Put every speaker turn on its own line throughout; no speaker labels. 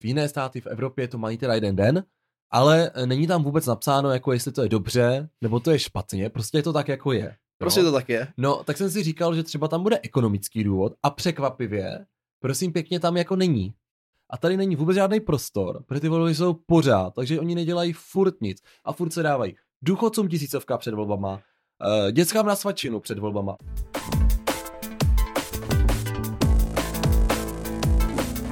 v jiné státy v Evropě to mají teda jeden den, ale e, není tam vůbec napsáno, jako jestli to je dobře, nebo to je špatně, prostě je to tak, jako je.
Prostě to tak je.
No, tak jsem si říkal, že třeba tam bude ekonomický důvod a překvapivě, prosím pěkně, tam jako není. A tady není vůbec žádný prostor, protože ty volby jsou pořád, takže oni nedělají furt nic a furt se dávají důchodcům tisícovka před volbama, uh, dětskám na svačinu před volbama.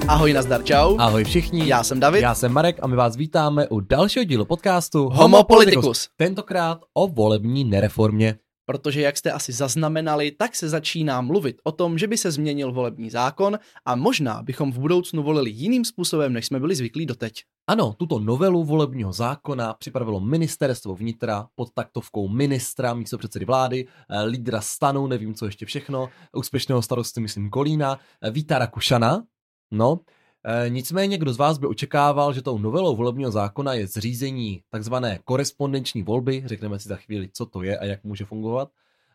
Ahoj, nazdar, čau.
Ahoj všichni.
Já jsem David.
Já jsem Marek a my vás vítáme u dalšího dílu podcastu
Homo Politicus.
Tentokrát o volební nereformě.
Protože jak jste asi zaznamenali, tak se začíná mluvit o tom, že by se změnil volební zákon a možná bychom v budoucnu volili jiným způsobem, než jsme byli zvyklí doteď.
Ano, tuto novelu volebního zákona připravilo ministerstvo vnitra pod taktovkou ministra, místo předsedy vlády, eh, lídra stanu, nevím co ještě všechno, úspěšného starosty, myslím Kolína, eh, Víta Rakušana. No, E, nicméně, kdo z vás by očekával, že tou novelou volebního zákona je zřízení takzvané korespondenční volby, řekneme si za chvíli, co to je a jak může fungovat,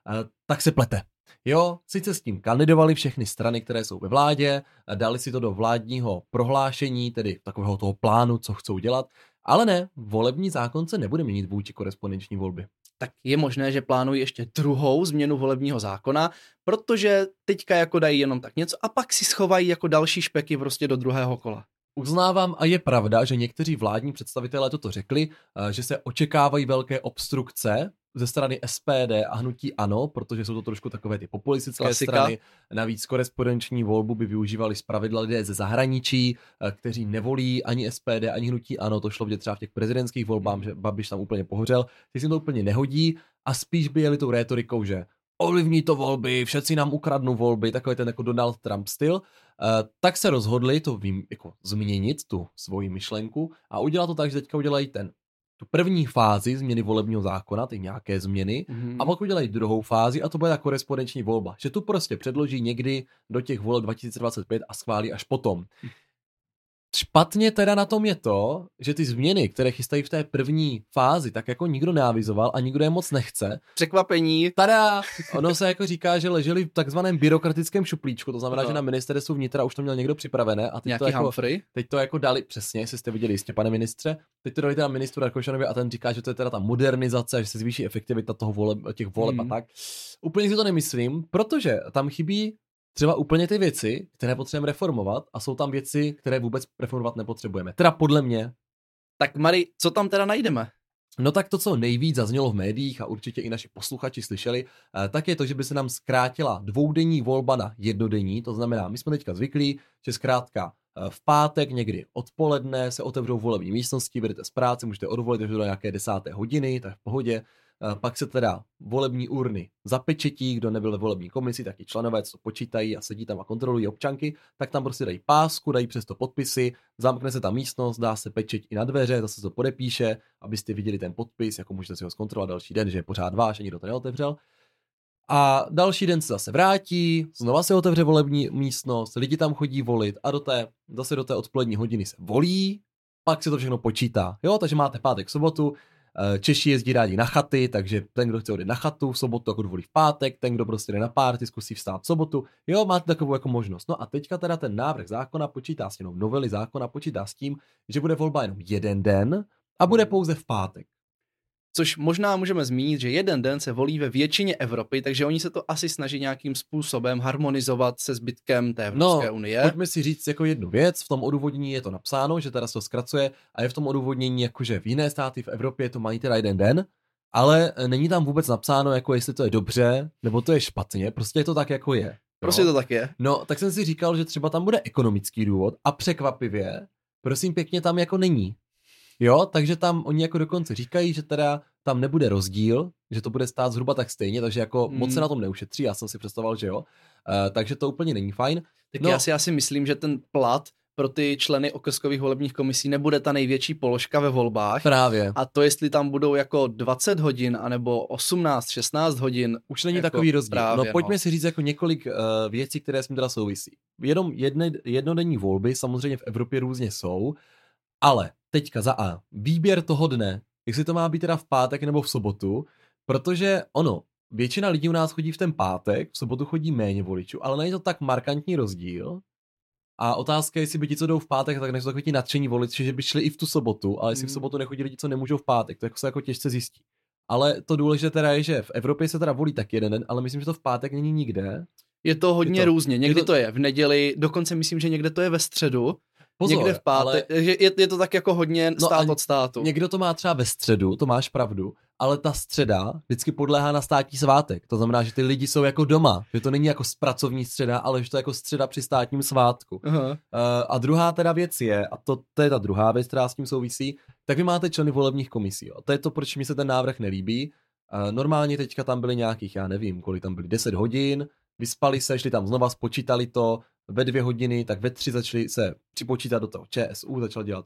e, tak se plete. Jo, sice s tím kandidovali všechny strany, které jsou ve vládě, dali si to do vládního prohlášení, tedy takového toho plánu, co chcou dělat, ale ne, volební zákon se nebude měnit vůči korespondenční volby
tak je možné, že plánují ještě druhou změnu volebního zákona, protože teďka jako dají jenom tak něco a pak si schovají jako další špeky prostě do druhého kola.
Uznávám a je pravda, že někteří vládní představitelé toto řekli, eh, že se očekávají velké obstrukce ze strany SPD a hnutí ANO, protože jsou to trošku takové ty populistické Klasika. strany. Navíc korespondenční volbu by využívali zpravidla lidé ze zahraničí, eh, kteří nevolí ani SPD, ani hnutí ANO. To šlo vidět třeba v těch prezidentských volbách, že Babiš tam úplně pohořel. Teď si to úplně nehodí a spíš by jeli tou rétorikou, že ovlivní to volby, všetci nám ukradnou volby, takový ten jako Donald Trump styl, uh, tak se rozhodli to vím, jako změnit, tu svoji myšlenku a udělat to tak, že teďka udělají ten tu první fázi změny volebního zákona, ty nějaké změny, mm-hmm. a pak udělají druhou fázi a to bude ta korespondenční volba. Že tu prostě předloží někdy do těch voleb 2025 a schválí až potom. Špatně teda na tom je to, že ty změny, které chystají v té první fázi, tak jako nikdo neavizoval a nikdo je moc nechce.
Překvapení.
Tada! Ono se jako říká, že leželi v takzvaném byrokratickém šuplíčku, to znamená, no. že na ministerstvu vnitra už to měl někdo připravené a teď
Nějaký
to, jako,
Humphrey?
teď to jako dali, přesně, jestli jste viděli jistě, pane ministře, teď to dali teda ministru Rakošanovi a ten říká, že to je teda ta modernizace, že se zvýší efektivita toho voleb, těch voleb mm. a tak. Úplně si to nemyslím, protože tam chybí třeba úplně ty věci, které potřebujeme reformovat a jsou tam věci, které vůbec reformovat nepotřebujeme. Teda podle mě.
Tak Mari, co tam teda najdeme?
No tak to, co nejvíc zaznělo v médiích a určitě i naši posluchači slyšeli, eh, tak je to, že by se nám zkrátila dvoudenní volba na jednodenní. To znamená, my jsme teďka zvyklí, že zkrátka eh, v pátek někdy odpoledne se otevřou volební místnosti, vedete z práce, můžete odvolit až do nějaké desáté hodiny, tak v pohodě. Pak se teda volební urny zapečetí, kdo nebyl ve volební komisi, tak i členové, co počítají a sedí tam a kontrolují občanky, tak tam prostě dají pásku, dají přesto podpisy, zamkne se ta místnost, dá se pečeť i na dveře, zase to podepíše, abyste viděli ten podpis, jako můžete si ho zkontrolovat další den, že je pořád váš a nikdo to neotevřel. A další den se zase vrátí, znova se otevře volební místnost, lidi tam chodí volit a do té, zase do té odpolední hodiny se volí, pak se to všechno počítá. Jo, takže máte pátek, sobotu, Eh, Češi jezdí rádi na chaty, takže ten, kdo chce odjet na chatu v sobotu, jako dovolí v pátek, ten, kdo prostě jde na párty, zkusí vstát v sobotu. Jo, máte takovou jako možnost. No a teďka teda ten návrh zákona počítá s tím, novely zákona počítá s tím, že bude volba jenom jeden den a bude pouze v pátek.
Což možná můžeme zmínit, že jeden den se volí ve většině Evropy, takže oni se to asi snaží nějakým způsobem harmonizovat se zbytkem té Evropské
no,
unie.
Pojďme si říct jako jednu věc, v tom odůvodnění je to napsáno, že teda se to zkracuje a je v tom odůvodnění jako, že v jiné státy v Evropě to mají teda jeden den, ale není tam vůbec napsáno, jako jestli to je dobře, nebo to je špatně, prostě je to tak, jako je.
Prostě to tak je.
No, tak jsem si říkal, že třeba tam bude ekonomický důvod a překvapivě, prosím pěkně, tam jako není. Jo, takže tam oni jako dokonce říkají, že teda tam nebude rozdíl, že to bude stát zhruba tak stejně, takže jako hmm. moc se na tom neušetří, já jsem si představoval, že jo. Uh, takže to úplně není fajn.
Tak no, já si asi myslím, že ten plat pro ty členy okrskových volebních komisí nebude ta největší položka ve volbách.
Právě.
A to, jestli tam budou jako 20 hodin, anebo 18, 16 hodin.
Už není jako takový rozdíl. Právě, no pojďme no. si říct jako několik uh, věcí, které s tím teda souvisí. Jenom jedne, jednodenní volby samozřejmě v Evropě různě jsou, ale teďka za A. Výběr toho dne, jestli to má být teda v pátek nebo v sobotu, protože ono, většina lidí u nás chodí v ten pátek, v sobotu chodí méně voličů, ale není to tak markantní rozdíl, A otázka je, jestli by ti, co jdou v pátek, tak nejsou takový ti nadšení voliči, že by šli i v tu sobotu, ale jestli v
Mm.
sobotu nechodí lidi, co nemůžou v pátek, to jako se jako těžce zjistí. Ale to důležité teda je, že v Evropě se teda volí tak jeden den, ale myslím, že to v pátek není nikde.
Je to hodně
Je to-
různě. Někdy
to-
to... je v neděli, dokonce myslím, že někde to je ve středu,
Pozor,
někde v pátek.
ale
Že je, je to tak jako hodně
No
stát od státu.
někdo to má třeba ve středu, to máš pravdu, ale ta středa vždycky podléhá na státní svátek. To znamená, že ty lidi jsou jako doma, že to není jako pracovní středa, ale že to je jako středa při státním svátku.
Aha.
Uh, a druhá teda věc je, a to, to je ta druhá věc, která s tím souvisí, tak vy máte členy volebních komisí. Jo. To je to, proč mi se ten návrh nelíbí. Uh, normálně teďka tam byly nějakých, já nevím, kolik tam byly, 10 hodin, vyspali se, šli tam znova, spočítali to, ve dvě hodiny, tak ve tři začali se připočítat do toho ČSU, začal dělat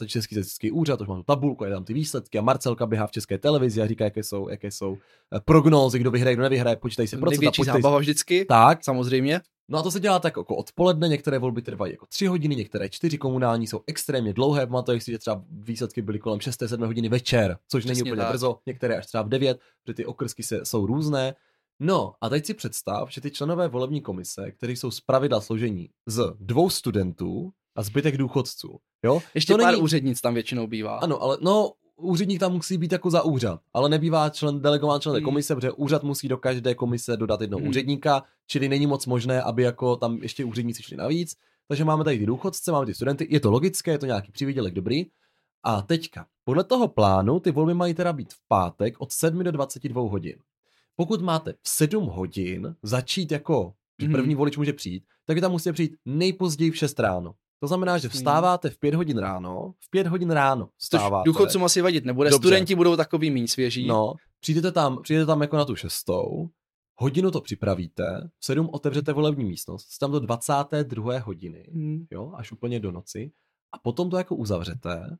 uh, Český statistický úřad, už má tu tabulku, je tam ty výsledky a Marcelka běhá v české televizi a říká, jaké jsou, jaké jsou uh, prognózy, kdo vyhraje, kdo nevyhraje, počítají se procenta,
Největší
počítají se...
zábava vždycky,
Tak,
samozřejmě.
No a to se dělá tak jako odpoledne, některé volby trvají jako tři hodiny, některé čtyři komunální jsou extrémně dlouhé, pamatuju si, že třeba výsledky byly kolem 6-7 hodiny večer, což není
Přesně
úplně
tak.
brzo, některé až třeba v 9, protože ty okrsky se, jsou různé. No a teď si představ, že ty členové volební komise, kteří jsou zpravidla složení z dvou studentů a zbytek důchodců, jo?
Ještě
to
pár
není...
úřednic tam většinou bývá.
Ano, ale no, úředník tam musí být jako za úřad, ale nebývá člen, delegován člen té
Hmm.
komise, protože úřad musí do každé komise dodat jednoho
Hmm.
úředníka, čili není moc možné, aby jako tam ještě úředníci šli navíc. Takže máme tady ty důchodce, máme ty studenty, je to logické, je to nějaký přivídělek dobrý. A teďka, podle toho plánu, ty volby mají teda být v pátek od 7 do 22 hodin. Pokud máte v 7 hodin začít jako, že
Mhm.
první volič může přijít, tak vy tam musíte přijít nejpozději v 6 ráno. To znamená, že vstáváte v 5 hodin ráno, v 5 hodin ráno
Což
vstáváte.
důchodcům asi vadit nebude.
Dobře.
Studenti budou takový méně svěží.
No, přijdete tam, přijdete tam jako na tu šestou, hodinu to připravíte, v sedm otevřete volební místnost, jste tam do 22. hodiny,
Hmm.
jo, až úplně do noci, a potom to jako uzavřete,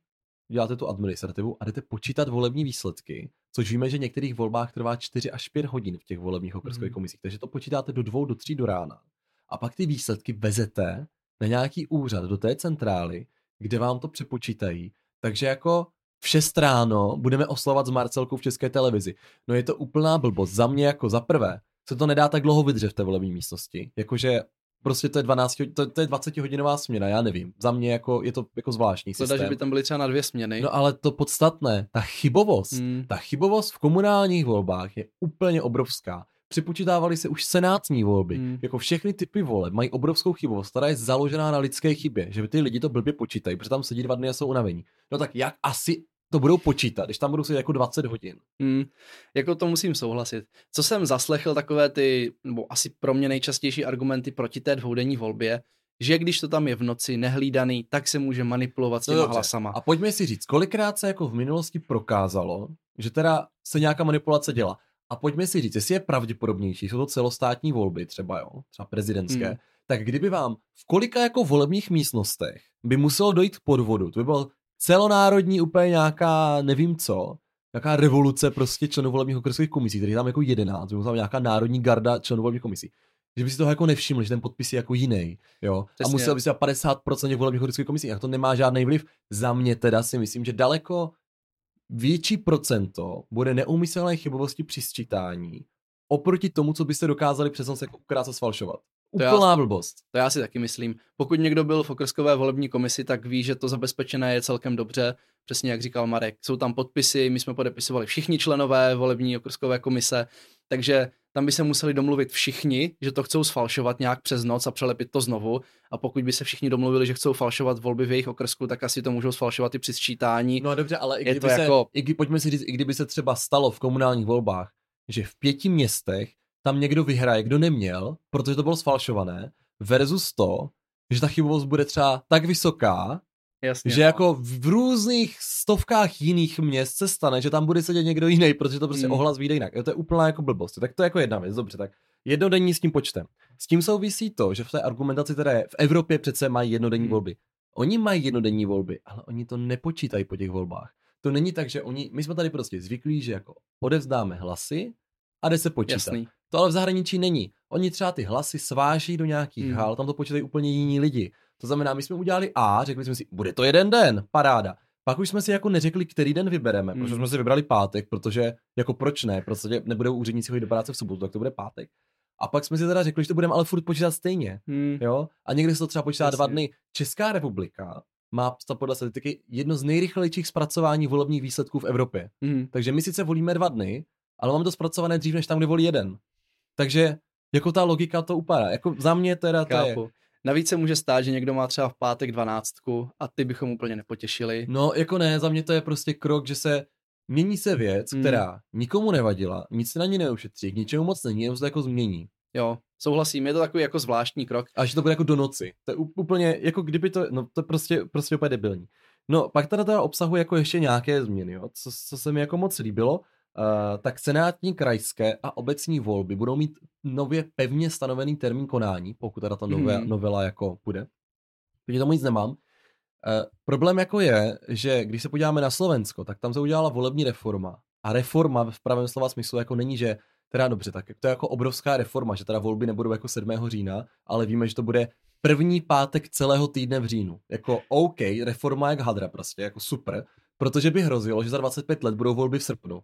děláte tu administrativu a jdete počítat volební výsledky, což víme, že v některých volbách trvá 4 až 5 hodin v těch volebních okrskových
Mhm.
komisích, takže to počítáte do 2 do 3 do rána. A pak ty výsledky vezete na nějaký úřad do té centrály, kde vám to přepočítají. Takže jako v 6 ráno budeme oslovat s Marcelkou v české televizi. No je to úplná blbost. Za mě jako za prvé se to nedá tak dlouho vydržet v té volební místnosti. Jakože prostě to je 12, hod- to, to je 20 hodinová směna, já nevím. Za mě jako je to jako zvláštní
Škoda,
systém.
že by tam byly třeba na dvě směny.
No ale to podstatné, ta chybovost,
Hmm.
ta chybovost v komunálních volbách je úplně obrovská. Připočítávali se už senátní volby.
Hmm.
Jako všechny typy voleb mají obrovskou chybovost, která je založená na lidské chybě, že ty lidi to blbě počítají, protože tam sedí dva dny a jsou unavení. No tak jak asi to budou počítat, když tam budou sedět jako 20 hodin?
Hmm, jako to musím souhlasit. Co jsem zaslechl, takové ty, nebo asi pro mě nejčastější argumenty proti té dvoudenní volbě, že když to tam je v noci nehlídaný, tak se může manipulovat s
No
těma
dobře.
hlasama.
A pojďme si říct, kolikrát se jako v minulosti prokázalo, že teda se nějaká manipulace dělá. A pojďme si říct, jestli je pravděpodobnější, jsou to celostátní volby třeba, jo, třeba prezidentské,
Hmm.
tak kdyby vám v kolika jako volebních místnostech by muselo dojít k podvodu, to by byl celonárodní úplně nějaká, nevím co, nějaká revoluce prostě členů volebních okresových komisí, který je tam jako 11, by musela být nějaká národní garda členů volebních komisí. Že by si toho jako nevšiml, že ten podpis je jako jiný, jo. A
Přesně.
musel by si 50% těch volebních okresových komisí, jak to nemá žádný vliv. Za mě teda si myslím, že daleko větší procento bude neumyslné chybovosti při sčítání oproti tomu, co byste dokázali přes noc jako krátce sfalšovat.
To já-
Úplná blbost.
To já si taky myslím. Pokud někdo byl v okrskové volební komisi, tak ví, že to zabezpečené je celkem dobře. Přesně jak říkal Marek. Jsou tam podpisy, my jsme podepisovali všichni členové volební okrskové komise, takže tam by se museli domluvit všichni, že to chcou sfalšovat nějak přes noc a přelepit to znovu. A pokud by se všichni domluvili, že chcou falšovat volby v jejich okrsku, tak asi to můžou sfalšovat i při sčítání.
No a dobře, ale i kdyby se,
jako-
i kdy, pojďme si říct, i kdyby se třeba stalo v komunálních volbách, že v pěti městech tam někdo vyhraje, kdo neměl, protože to bylo sfalšované, versus to, že ta chybovost bude třeba tak vysoká,
Jasně.
že jako v různých stovkách jiných měst se stane, že tam bude sedět někdo jiný, protože to prostě
Hmm.
ohlas vyjde jinak. Jo, to je úplná jako blbost. Tak to je jako jedna věc, dobře, tak jednodenní s tím počtem. S tím souvisí to, že v té argumentaci je, v Evropě přece mají jednodenní
Hmm.
volby. Oni mají jednodenní volby, ale oni to nepočítají po těch volbách. To není tak, že oni, my jsme tady prostě zvyklí, že jako odevzdáme hlasy a jde se počítat.
Jasný.
To ale v zahraničí není. Oni třeba ty hlasy sváží do nějakých
Hmm.
hal, tam to počítají úplně jiní lidi. To znamená, my jsme udělali A, řekli jsme si, bude to jeden den, paráda. Pak už jsme si jako neřekli, který den vybereme,
Hmm.
protože jsme si vybrali pátek, protože jako proč ne, protože nebudou úředníci chodit do práce v sobotu, tak to bude pátek. A pak jsme si teda řekli, že to budeme ale furt počítat stejně.
Hmm.
Jo? A někdy se to třeba počítá
Jasně.
dva dny. Česká republika má podle statistiky jedno z nejrychlejších zpracování volebních výsledků v Evropě.
Hmm.
Takže my sice volíme dva dny, ale máme to zpracované dřív, než tam, kde volí jeden. Takže jako ta logika to upadá. Jako za mě teda to je...
Navíc se může stát, že někdo má třeba v pátek dvanáctku a ty bychom úplně nepotěšili.
No jako ne, za mě to je prostě krok, že se mění se věc,
Hmm.
která nikomu nevadila, nic se na ní neušetří, k ničemu moc není, jenom se to jako změní.
Jo, souhlasím, je to takový jako zvláštní krok.
A že to bude jako do noci. To je úplně, jako kdyby to, no to je prostě, prostě úplně debilní. No, pak teda teda obsahuje jako ještě nějaké změny, jo, co, co se mi jako moc líbilo, tak senátní, krajské a obecní volby budou mít nově pevně stanovený termín konání, pokud teda ta nové,
Mhm.
novela jako půjde. Proti tomu nic nemám. Uh, problém jako je, že když se podíváme na Slovensko, tak tam se udělala volební reforma. A reforma v pravém slova smyslu jako není, že teda dobře, tak to je jako obrovská reforma, že teda volby nebudou jako 7. října, ale víme, že to bude první pátek celého týdne v říjnu. Jako OK, reforma jak hadra prostě, jako super, protože by hrozilo, že za 25 let budou volby v srpnu.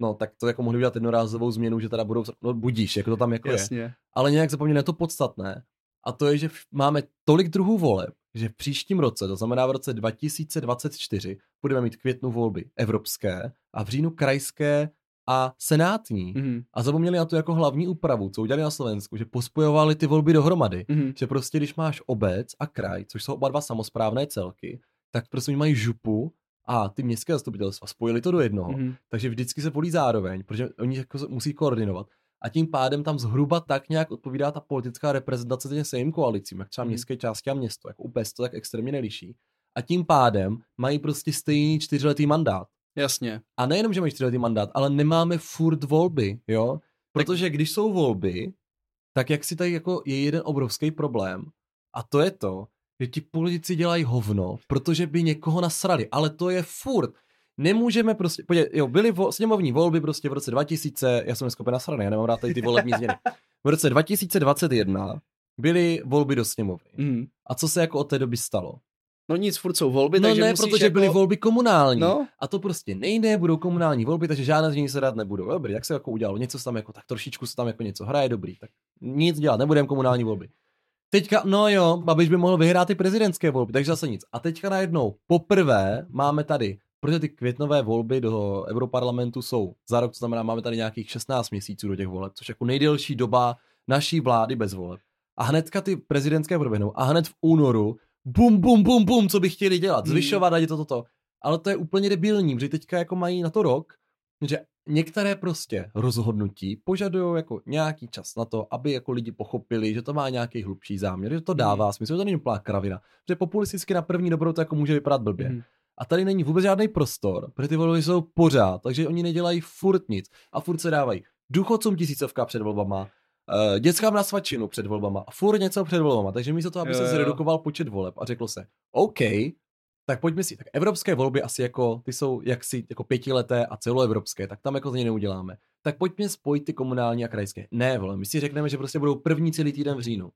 No, tak to jako mohli udělat jednorázovou změnu, že teda budou, no budíš, jako to tam jako je
Jasně.
ale nějak zapomněli na to podstatné. A to je, že máme tolik druhů voleb, že v příštím roce, to znamená v roce 2024, budeme mít květnu volby evropské a v říjnu krajské a senátní.
Mhm.
A zapomněli na to jako hlavní úpravu, co udělali na Slovensku, že pospojovali ty volby dohromady.
Mhm.
Že prostě, když máš obec a kraj, což jsou oba dva samozprávné celky, tak prostě oni mají župu a ty městské zastupitelstva spojili to do jednoho.
Mhm.
Takže vždycky se volí zároveň, protože oni jako musí koordinovat. A tím pádem tam zhruba tak nějak odpovídá ta politická reprezentace těm stejným koalicím, jak třeba
Mhm.
městské části a město, jako úplně to tak extrémně neliší. A tím pádem mají prostě stejný čtyřletý mandát.
Jasně.
A nejenom, že mají čtyřletý mandát, ale nemáme furt volby, jo? Protože když jsou volby, tak jak si tady jako je jeden obrovský problém a to je to, že ti politici dělají hovno, protože by někoho nasrali, ale to je furt. Nemůžeme prostě, podívej, jo, byly vo, sněmovní volby prostě v roce 2000, já jsem dneska úplně nasraný, já nemám rád tady ty volební změny. V roce 2021 byly volby do sněmovny.
Mhm.
A co se jako od té doby stalo?
No nic, furt jsou volby,
No
takže
ne, protože
jako...
byly volby komunální.
No,
A to prostě nejde, budou komunální volby, takže žádné z nich se dát nebudou. Dobrý, jak se jako udělalo? Něco se tam jako, tak trošičku se tam jako něco hraje, dobrý, tak nic dělat, nebudeme komunální volby. Teďka, no jo, Babiš by mohl vyhrát ty prezidentské volby, takže zase nic. A teďka najednou, poprvé máme tady, protože ty květnové volby do Europarlamentu jsou za rok, to znamená, máme tady nějakých 16 měsíců do těch voleb, což je jako nejdelší doba naší vlády bez voleb. A hnedka ty prezidentské proběhnou a hned v únoru bum, bum, bum, bum, co by chtěli dělat,
Hmm.
zvyšovat a toto, toto. Ale to je úplně debilní, protože teďka jako mají na to rok, že některé prostě rozhodnutí požadují jako nějaký čas na to, aby jako lidi pochopili, že to má nějaký hlubší záměr, že to dává smysl, že to není úplná kravina. Že populisticky na první dobrou to jako může vypadat blbě.
Mhm.
A tady není vůbec žádný prostor, protože ty volby jsou pořád, takže oni nedělají furt nic a furt se dávají důchodcům tisícovka před volbama, uh, dětskám na svačinu před volbama a furt něco před volbama. Takže místo toho, aby
Jo,
se zredukoval počet voleb a řeklo se, OK, tak pojďme si, tak evropské volby asi jako, ty jsou jaksi jako pětileté a celoevropské, tak tam jako z něj neuděláme. Tak pojďme spojit ty komunální a krajské. Ne, vole, my si řekneme, že prostě budou první celý týden v říjnu.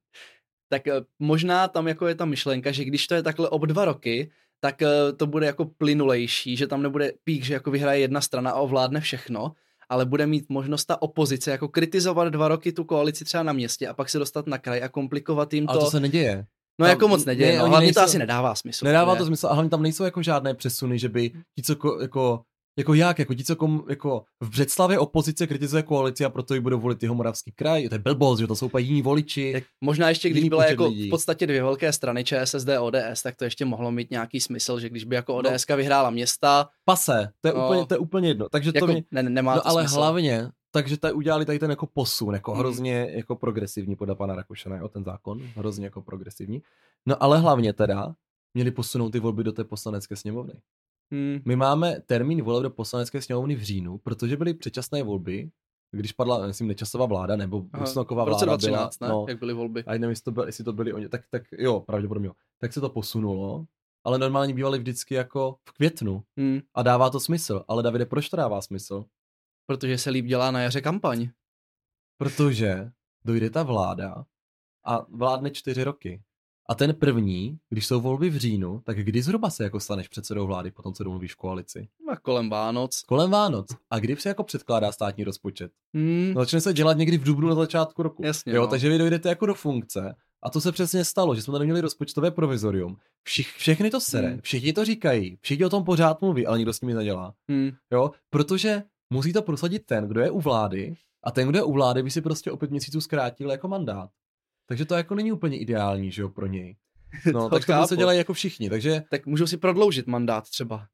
tak eh, možná tam jako je ta myšlenka, že když to je takhle ob dva roky, tak eh, to bude jako plynulejší, že tam nebude pík, že jako vyhraje jedna strana a ovládne všechno, ale bude mít možnost ta opozice jako kritizovat dva roky tu koalici třeba na městě a pak se dostat na kraj a komplikovat jim to.
Ale to se neděje.
No
tam-
jako moc neděje,
ne,
no, hlavně
nejsou-
to asi nedává smysl.
Nedává
ne?
to smysl a hlavně tam nejsou jako žádné přesuny, že by ti, co ko, jako, jako jak, jako ti, co kom, jako v představě opozice kritizuje koalici a proto ji budou volit jeho moravský kraj, to je blbost, že to jsou úplně jiní voliči.
Jak možná ještě, když byla jako
lidí.
v podstatě dvě velké strany ČSSD a ODS, tak to ještě mohlo mít nějaký smysl, že když by jako
No.
ODS vyhrála města,
Pase, to je,
No.
úplně, to je úplně jedno. Takže to
jako
mě,
ne, nemá
no
to
ale
smysl.
hlavně, takže tady udělali tady ten jako posun, jako
Mm.
hrozně jako progresivní podle pana Rakušana, jo, ten zákon, hrozně jako progresivní. No ale hlavně teda měli posunout ty volby do té poslanecké sněmovny.
Hmm.
My máme termín voleb do poslanecké sněmovny v říjnu, protože byly předčasné volby, když padla, myslím, nečasová vláda, nebo Rusnoková vláda
2013,
byla,
ne?
no,
Jak byly volby.
a nevím, jestli to, byl, jestli to byli oni, tak, tak jo, pravděpodobně jo. Tak se to posunulo, ale normálně bývaly vždycky jako v květnu
Hmm.
a dává to smysl. Ale Davide, proč to dává smysl?
Protože se líp dělá na jaře kampaň.
Protože dojde ta vláda a vládne čtyři roky. A ten první, když jsou volby v říjnu, tak kdy zhruba se jako staneš předsedou vlády potom, co domluvíš v koalici?
A kolem Vánoc.
Kolem Vánoc. A kdy se jako předkládá státní rozpočet?
Hmm.
No, začne se dělat někdy v dubnu na začátku roku.
Jasně,
jo,
no.
takže vy dojdete jako do funkce. A to se přesně stalo, že jsme tady měli rozpočtové provizorium. Všich, všechny to sere,
Hmm.
všichni to říkají, všichni o tom pořád mluví, ale nikdo s tím nic nedělá.
Hmm.
Jo, protože musí to prosadit ten, kdo je u vlády, a ten, kdo je u vlády, by si prostě o pět měsíců zkrátil jako mandát. Takže to jako není úplně ideální, že jo, pro něj. No,
To
tak to prostě
chápu.
dělají jako všichni, takže
Tak můžou si prodloužit mandát třeba.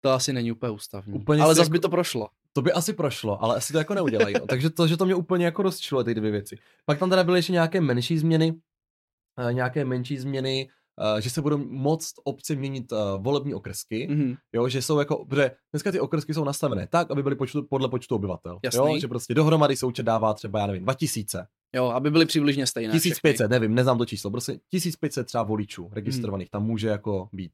To asi není úplně ústavní.
Úplně
Ale zase
jako-
by to prošlo.
to by asi prošlo, ale asi to jako neudělají. No. Takže to, že to mě úplně jako rozčilo, ty dvě věci. Pak tam teda byly ještě nějaké menší změny, eh, nějaké menší změny, že se budou moct obce měnit eh, volební okresky,
Mhm.
jo, že jsou jako, protože dneska ty okresky jsou nastavené tak, aby byly počtu, podle počtu obyvatel.
Jasný.
Jo, že prostě dohromady součet dává třeba, já nevím, 2000,
Jo, aby byly přibližně stejné.
1500, nevím, neznám to číslo, prostě 1500 třeba voličů registrovaných, tam může jako být.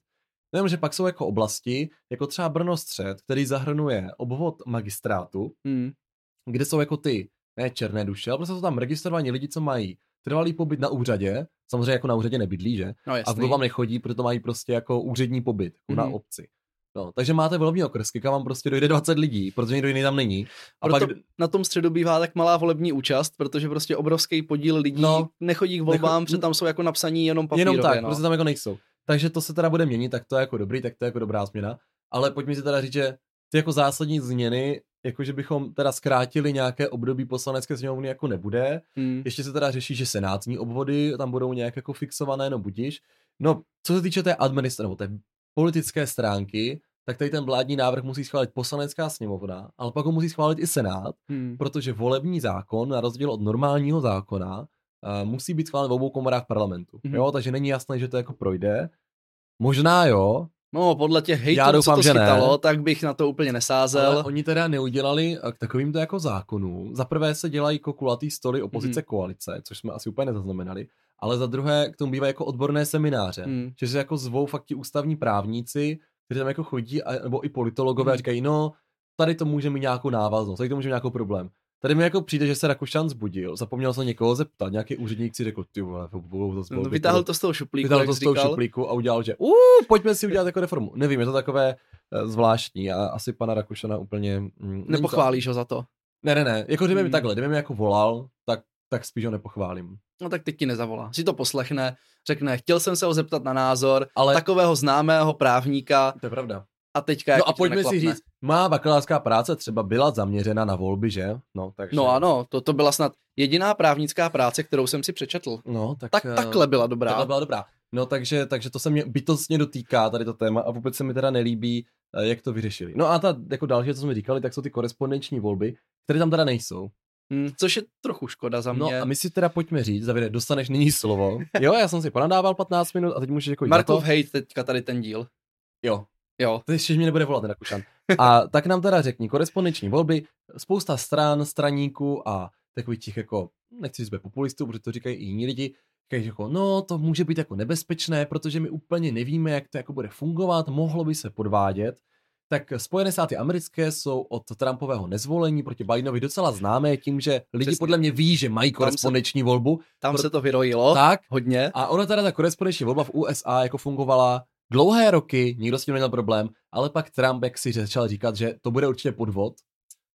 Nevím, že pak jsou jako oblasti, jako třeba Brno střed, který zahrnuje obvod magistrátu,
Hmm.
kde jsou jako ty, ne černé duše, ale prostě jsou tam registrovaní lidi, co mají trvalý pobyt na úřadě, samozřejmě jako na úřadě nebydlí, že?
No
A
jasný.
v vám nechodí, protože to mají prostě jako úřední pobyt, jako na
Mhm.
obci. No, takže máte volební okresky, kam vám prostě dojde 20 lidí, protože někdo jiný tam není. A
Proto
pak,
na tom středu bývá tak malá volební účast, protože prostě obrovský podíl lidí
No.
nechodí k volbám,
Necho-
protože tam jsou jako napsaní jenom papírově.
jenom tak,
no.
prostě tam jako nejsou. Takže to se teda bude měnit, tak to je jako dobrý, tak to je jako dobrá změna. Ale pojďme si teda říct, že ty jako zásadní změny, jako že bychom teda zkrátili nějaké období poslanecké sněmovny jako nebude.
Hmm.
Ještě se teda řeší, že senátní obvody tam budou nějak jako fixované, no budíš. No, co se týče té administrativy, nebo té politické stránky, tak tady ten vládní návrh musí schválit poslanecká sněmovna, ale pak ho musí schválit i senát,
Hmm.
protože volební zákon, na rozdíl od normálního zákona, uh, musí být schválen v obou komorách parlamentu.
Mhm.
Jo, takže není jasné, že to jako projde. Možná jo,
No, podle těch hejtů,
Já doufám,
co to
že ne.
schytalo, tak bych na to úplně nesázel.
ale oni teda neudělali eh, k takovýmto jako zákonům. Za prvé se dělají jako kulatý stoly opozice
Mhm.
koalice, což jsme asi úplně nezaznamenali, ale za druhé k tomu bývají jako odborné semináře,
Hmm.
že se jako zvou fakt ti ústavní právníci, kteří tam jako chodí, a, nebo i politologové a
Mhm.
říkají, no, tady to může mít nějakou návaznost, tady to může mít nějakou problém. Tady mi jako přijde, že se Rakušan zbudil, zapomněl se někoho zeptat, nějaký úředník si řekl, ty vole, budou zase
No, vytáhl to z toho šuplíku,
vytáhl to z toho
říkal.
šuplíku a udělal, že uh, pojďme si udělat jako reformu. Nevím, je to takové eh, zvláštní a asi pana Rakušana úplně... Mm, není to-
Nepochválíš ho za to.
Ne, ne, ne, jako kdyby mi
Hmm.
takhle, kdyby mi jako volal, tak, tak spíš ho nepochválím.
No tak teď ti nezavolá. Si to poslechne, řekne, chtěl jsem se ho zeptat na názor
Ale
takového známého právníka
to je pravda.
a teďka
No a pojďme si říct, má bakalářská práce třeba byla zaměřena na volby, že? No, takže...
No ano, to, to byla snad jediná právnická práce, kterou jsem si přečetl.
No, tak,
Tak
eh,
takhle byla dobrá.
Takhle byla dobrá. No takže, takže to se mě bytostně dotýká tady to téma a vůbec se mi teda nelíbí, eh, jak to vyřešili. No a ta jako další, co jsme říkali, tak jsou ty korespondenční volby, které tam teda nejsou.
Hm, což je trochu škoda za
No
mě.
a my si teda pojďme říct, Zavide, dostaneš nyní slovo. Jo, já jsem si ponadával 15 minut a teď můžeš jako
Markov
to.
hate teďka tady ten díl.
Jo,
Jo.
to ještě mě nebude volat ten Rakušan. A tak nám teda řekni, korespondenční volby, spousta stran, straníků a takových těch jako, nechci říct populistů, protože to říkají i jiní lidi, říkají, že jako, no to může být jako nebezpečné, protože my úplně nevíme, jak to jako bude fungovat, mohlo by se podvádět. Tak Spojené státy americké jsou od Trumpového nezvolení proti Bidenovi docela známé tím, že lidi
Přesně.
podle mě ví, že mají korespondenční volbu.
Tam
Pro-
se to vyrojilo
Tak,
hodně.
a ona teda ta korespondenční volba v USA jako fungovala dlouhé roky, nikdo s tím neměl problém, ale pak Trump, jak si začal říkat, že to bude určitě podvod.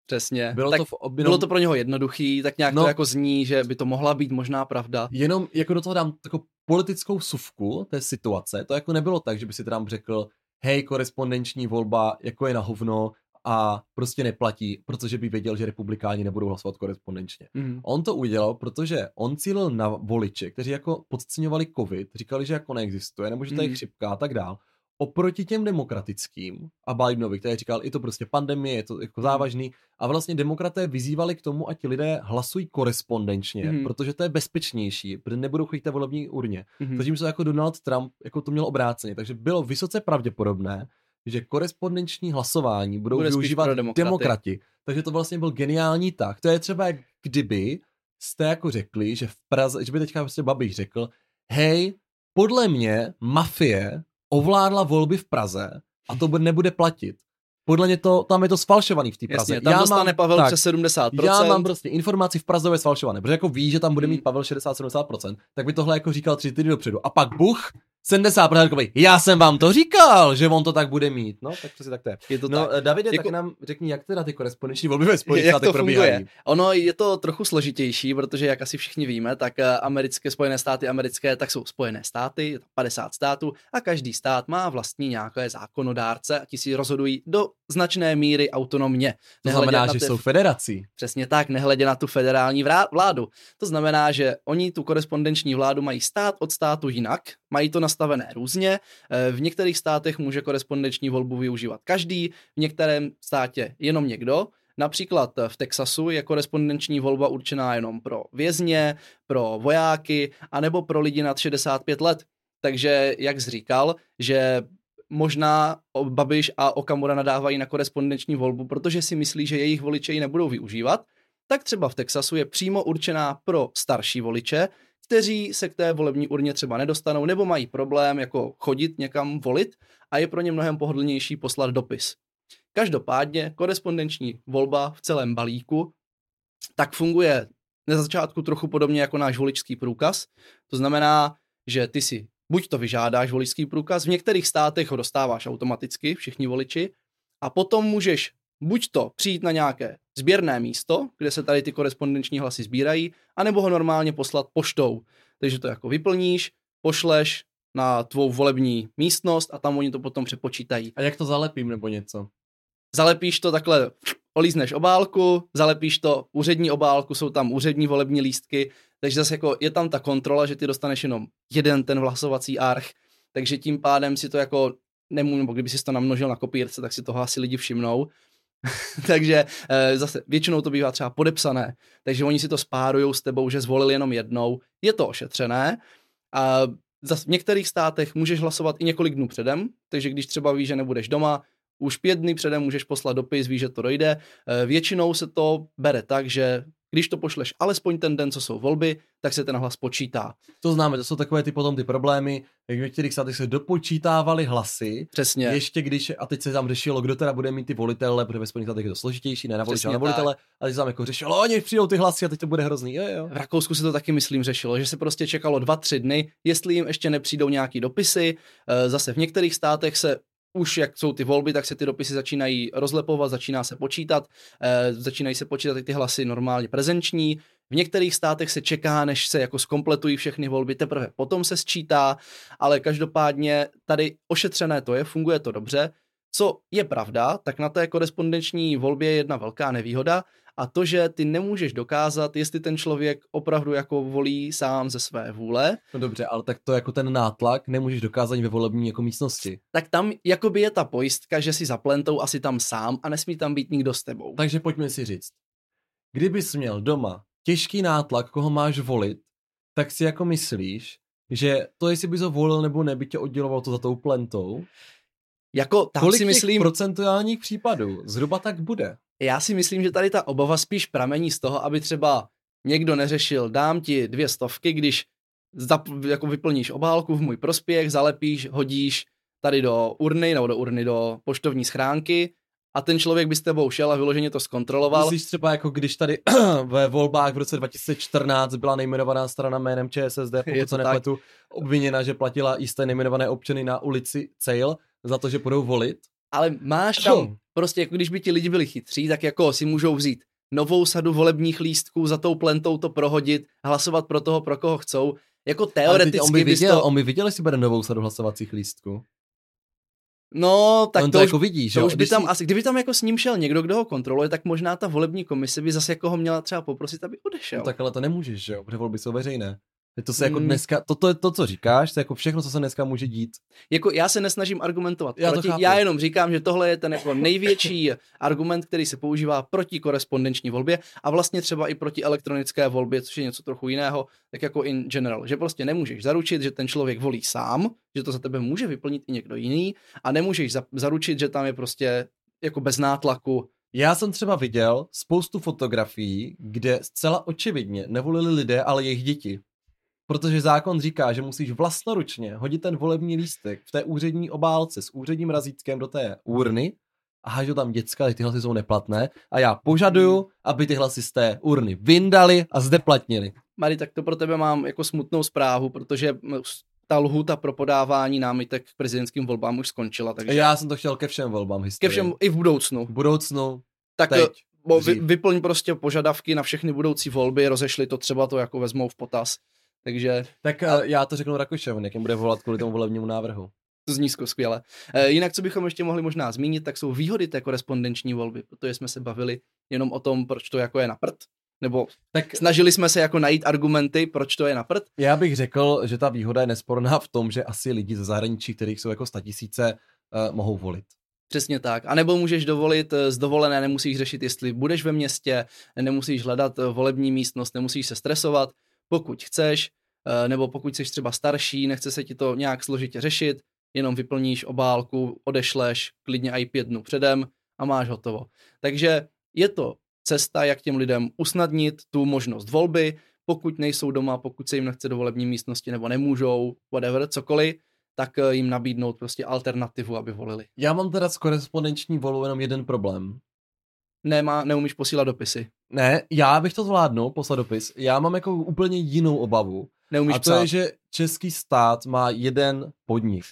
Přesně.
Bylo
tak
to v ob-
bylo to pro něho jednoduchý, tak nějak
No.
to jako zní, že by to mohla být možná pravda.
Jenom jako do toho dám takovou politickou suvku té situace. To jako nebylo tak, že by si Trump řekl, hej, korespondenční volba jako je na hovno a prostě neplatí, protože by věděl, že republikáni nebudou hlasovat korespondenčně.
Mhm.
On to udělal, protože on cílil na voliče, kteří jako podceňovali covid, říkali, že jako neexistuje, nebo že to je
Mhm.
chřipka a tak dál. Oproti těm demokratickým a Bidenovi, který říkal, je to prostě pandemie, je to jako závažný. A vlastně demokraté vyzývali k tomu, ať ti lidé hlasují korespondenčně,
Mhm.
protože to je bezpečnější, protože nebudou chodit té volební urně.
Mhm.
Zatímco jako Donald Trump jako to měl obráceně. Takže bylo vysoce pravděpodobné, že korespondenční hlasování budou
Bude
využívat
demokraty.
demokrati. Takže to vlastně byl geniální tak. To je třeba, jak kdyby jste jako řekli, že v Praze, že by teďka prostě Babiš řekl, hej, podle mě mafie ovládla volby v Praze a to bude- nebude platit. podle mě to, tam je to sfalšovaný v té Praze.
Jasně, tam
já
dostane
mám,
Pavel
tak,
přes 70%.
Já mám prostě informaci v Praze je sfalšované, protože jako ví, že tam bude mít
Hmm.
Pavel 60-70%, tak by tohle jako říkal tři týdny dopředu. A pak buch, 70% takový, já jsem vám to říkal, že on to tak bude mít. No, tak přesně tak to je.
je to
No,
tak.
eh, Davide,
Jako-
tak nám řekni, jak teda ty korespondenční volby ve Spojených státech probíhají.
Ono je to trochu složitější, protože jak asi všichni víme, tak eh, americké Spojené státy americké, tak jsou Spojené státy, je to 50 států a každý stát má vlastní nějaké zákonodárce a ti si rozhodují do značné míry autonomně.
To
Nehledě
znamená,
na
že
ty-
jsou federací.
Přesně tak, nehledě na tu federální vládu. To znamená, že oni tu korespondenční vládu mají stát od státu jinak, mají to nastavené různě. Eh, V některých státech může korespondenční volbu využívat každý, v některém státě jenom někdo. Například eh, v Texasu je korespondenční volba určená jenom pro vězně, pro vojáky, anebo pro lidi nad 65 let. Takže, jak jsi říkal, že možná Babiš a Okamura nadávají na korespondenční volbu, protože si myslí, že jejich voliče ji nebudou využívat, tak třeba v Texasu je přímo určená pro starší voliče, kteří se k té volební urně třeba nedostanou nebo mají problém jako chodit někam volit a je pro ně mnohem pohodlnější poslat dopis. Každopádně korespondenční volba v celém balíku tak funguje na začátku trochu podobně jako náš voličský průkaz. To znamená, že ty si buď to vyžádáš voličský průkaz, v některých státech ho dostáváš automaticky, všichni voliči, a potom můžeš buď to přijít na nějaké sběrné místo, kde se tady ty korespondenční hlasy sbírají, anebo ho normálně poslat poštou. Takže to jako vyplníš, pošleš na tvou volební místnost a tam oni to potom přepočítají.
A jak to zalepím nebo něco?
Zalepíš to takhle, olízneš obálku, zalepíš to úřední obálku, jsou tam úřední volební lístky, takže zase jako je tam ta kontrola, že ty dostaneš jenom jeden ten hlasovací arch, takže tím pádem si to jako nemůžu, nebo kdyby si to namnožil na kopírce, tak si toho asi lidi všimnou. takže e, zase většinou to bývá třeba podepsané, takže oni si to spárujou s tebou, že zvolili jenom jednou. Je to ošetřené. A zase v některých státech můžeš hlasovat i několik dnů předem, takže když třeba víš, že nebudeš doma, už pět dny předem můžeš poslat dopis, víš, že to dojde. E, Většinou se to bere tak, že když to pošleš alespoň ten den, co jsou volby, tak se ten hlas počítá.
To známe, to jsou takové ty potom ty problémy, jak v některých státech se dopočítávaly hlasy,
Přesně.
ještě když, a teď se tam řešilo, kdo teda bude mít ty volitele, protože ve Spojených státech je to složitější, ne na voliče, na volitele, a teď se tam jako řešilo, oni přijdou ty hlasy a teď to bude hrozný, jo, jo.
V Rakousku se to taky, myslím, řešilo, že se prostě čekalo dva, tři dny, jestli jim ještě nepřijdou nějaký dopisy. E, Zase v některých státech se už jak jsou ty volby, tak se ty dopisy začínají rozlepovat, začíná se počítat, e, začínají se počítat i ty hlasy normálně prezenční. V některých státech se čeká, než se jako skompletují všechny volby, teprve potom se sčítá, ale každopádně tady ošetřené to je, funguje to dobře. Co je pravda, tak na té korespondenční volbě je jedna velká nevýhoda a to, že ty nemůžeš dokázat, jestli ten člověk opravdu jako volí sám ze své vůle,
No dobře, ale tak to jako ten nátlak nemůžeš dokázat ve volební jako místnosti.
tak tam jakoby je ta pojistka, že si zaplentou asi tam sám a nesmí tam být nikdo s tebou.
Takže pojďme si říct, kdybys měl doma těžký nátlak, koho máš volit, tak si jako myslíš, že to, jestli bys ho volil nebo ne, by tě oddělovalo to za tou plentou.
Jako tam
Kolik
si myslím,
procentuálních případů zhruba tak bude?
já si myslím, že tady ta obava spíš pramení z toho, aby třeba někdo neřešil, dám ti dvě stovky, když zap, jako vyplníš obálku v můj prospěch, zalepíš, hodíš tady do urny nebo do urny do poštovní schránky a ten člověk by s tebou šel a vyloženě to zkontroloval.
Myslíš třeba jako když tady ve volbách v roce 2014 byla nejmenovaná strana jménem ČSSD, pokud se nepletu, obviněna, že platila jisté nejmenované občany na ulici Cejl za to, že budou volit?
Ale máš tam, prostě jako když by ti lidi byli chytří, tak jako si můžou vzít novou sadu volebních lístků, za tou plentou to prohodit, hlasovat pro toho, pro koho chcou. Jako teoreticky
on by viděl,
to...
on by viděl, jestli bude novou sadu hlasovacích lístků.
No, tak
on
to,
to
už,
jako vidí, že
to už by tam
si-
asi, kdyby tam jako s ním šel někdo, kdo ho kontroluje, tak možná ta volební komise by zase jako ho měla třeba poprosit, aby odešel.
No, tak ale to nemůžeš, že jo? Protože volby jsou veřejné. To se jako
Hmm.
dneska, to, to je to, co říkáš, to je jako všechno, co se dneska může dít.
Jako já se nesnažím argumentovat
Já to
proti,
chápu.
já jenom říkám, že tohle je ten jako největší argument, který se používá proti korespondenční volbě a vlastně třeba i proti elektronické volbě, což je něco trochu jiného, tak jako in general, že prostě nemůžeš zaručit, že ten člověk volí sám, že to za tebe může vyplnit i někdo jiný a nemůžeš za, zaručit, že tam je prostě jako bez nátlaku.
Já jsem třeba viděl spoustu fotografií, kde zcela očividně nevolili lidé, ale jejich děti. Protože zákon říká, že musíš vlastnoručně hodit ten volební lístek v té úřední obálce s úředním razítkem do té urny a hážou tam děcka, ty hlasy jsou neplatné a já požaduju, aby ty hlasy z té urny vyndali a zde platnili.
Mari, tak to pro tebe mám jako smutnou zprávu, protože ta lhuta pro podávání námitek k prezidentským volbám už skončila. Takže...
Já jsem to chtěl ke všem volbám historii.
Ke všem i v budoucnu.
V budoucnu,
tak
teď,
bo, vy, vyplň prostě požadavky na všechny budoucí volby, rozešli to třeba to jako vezmou v potaz. Takže...
Tak a... já to řeknu Rakušovi, jak jim bude volat kvůli tomu volebnímu návrhu.
To zní skvěle. E, jinak, co bychom ještě mohli možná zmínit, tak jsou výhody té korespondenční volby, protože jsme se bavili jenom o tom, proč to jako je na prd. Nebo tak snažili jsme se jako najít argumenty, proč to je na prd.
Já bych řekl, že ta výhoda je nesporná v tom, že asi lidi ze zahraničí, kterých jsou jako statisíce, uh, mohou volit.
Přesně tak. A nebo můžeš dovolit eh, z dovolené, nemusíš řešit, jestli budeš ve městě, nemusíš hledat eh, volební místnost, nemusíš se stresovat. Pokud chceš, nebo pokud jsi třeba starší, nechce se ti to nějak složitě řešit, jenom vyplníš obálku, odešleš klidně i pět dnů předem a máš hotovo. Takže je to cesta, jak těm lidem usnadnit tu možnost volby, pokud nejsou doma, pokud se jim nechce do volební místnosti nebo nemůžou, whatever, cokoliv, tak eh, jim nabídnout prostě alternativu, aby volili.
Já mám teda s korespondenční volou jenom jeden problém.
Nemá, neumíš posílat dopisy.
Ne, já bych to zvládnul, poslat dopis. Já mám jako úplně jinou obavu.
Neumíš
a to
psát.
je, že český stát má jeden podnik.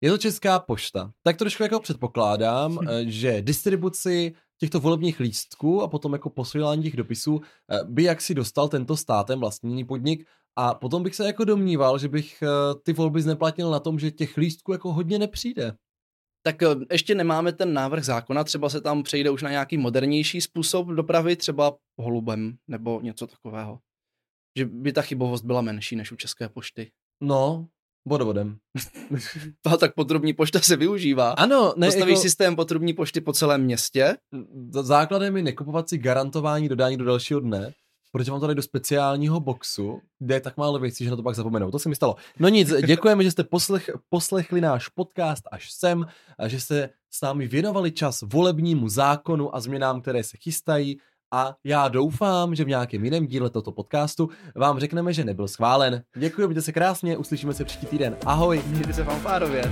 Je to Česká pošta. Tak trošku jako předpokládám, hm. že distribuci těchto volebních lístků a potom jako posílání těch dopisů eh, by jaksi dostal tento státem vlastní podnik a potom bych se jako domníval, že bych eh, ty volby zneplatnil na tom, že těch lístků jako hodně nepřijde.
Tak eh, ještě nemáme ten návrh zákona, třeba se tam přejde už na nějaký modernější způsob dopravy, třeba holubem nebo něco takového. Že by ta chybovost byla menší než u České pošty.
No, Vodovodem.
a tak potrubní pošta se využívá.
Ano.
Ne, Postavíš jako... systém potrubní pošty po celém městě?
Základem je nekupovat si garantování dodání do dalšího dne, protože mám to do speciálního boxu, kde je tak málo věcí, že na to pak zapomenou. To se mi stalo. No nic, děkujeme, že jste poslech, poslechli náš podcast až sem, a že jste s námi věnovali čas volebnímu zákonu a změnám, které se chystají a já doufám, že v nějakém jiném díle tohoto podcastu vám řekneme, že nebyl schválen. Děkuji, mějte se krásně, uslyšíme se příští týden. Ahoj.
Mějte se fanfárově.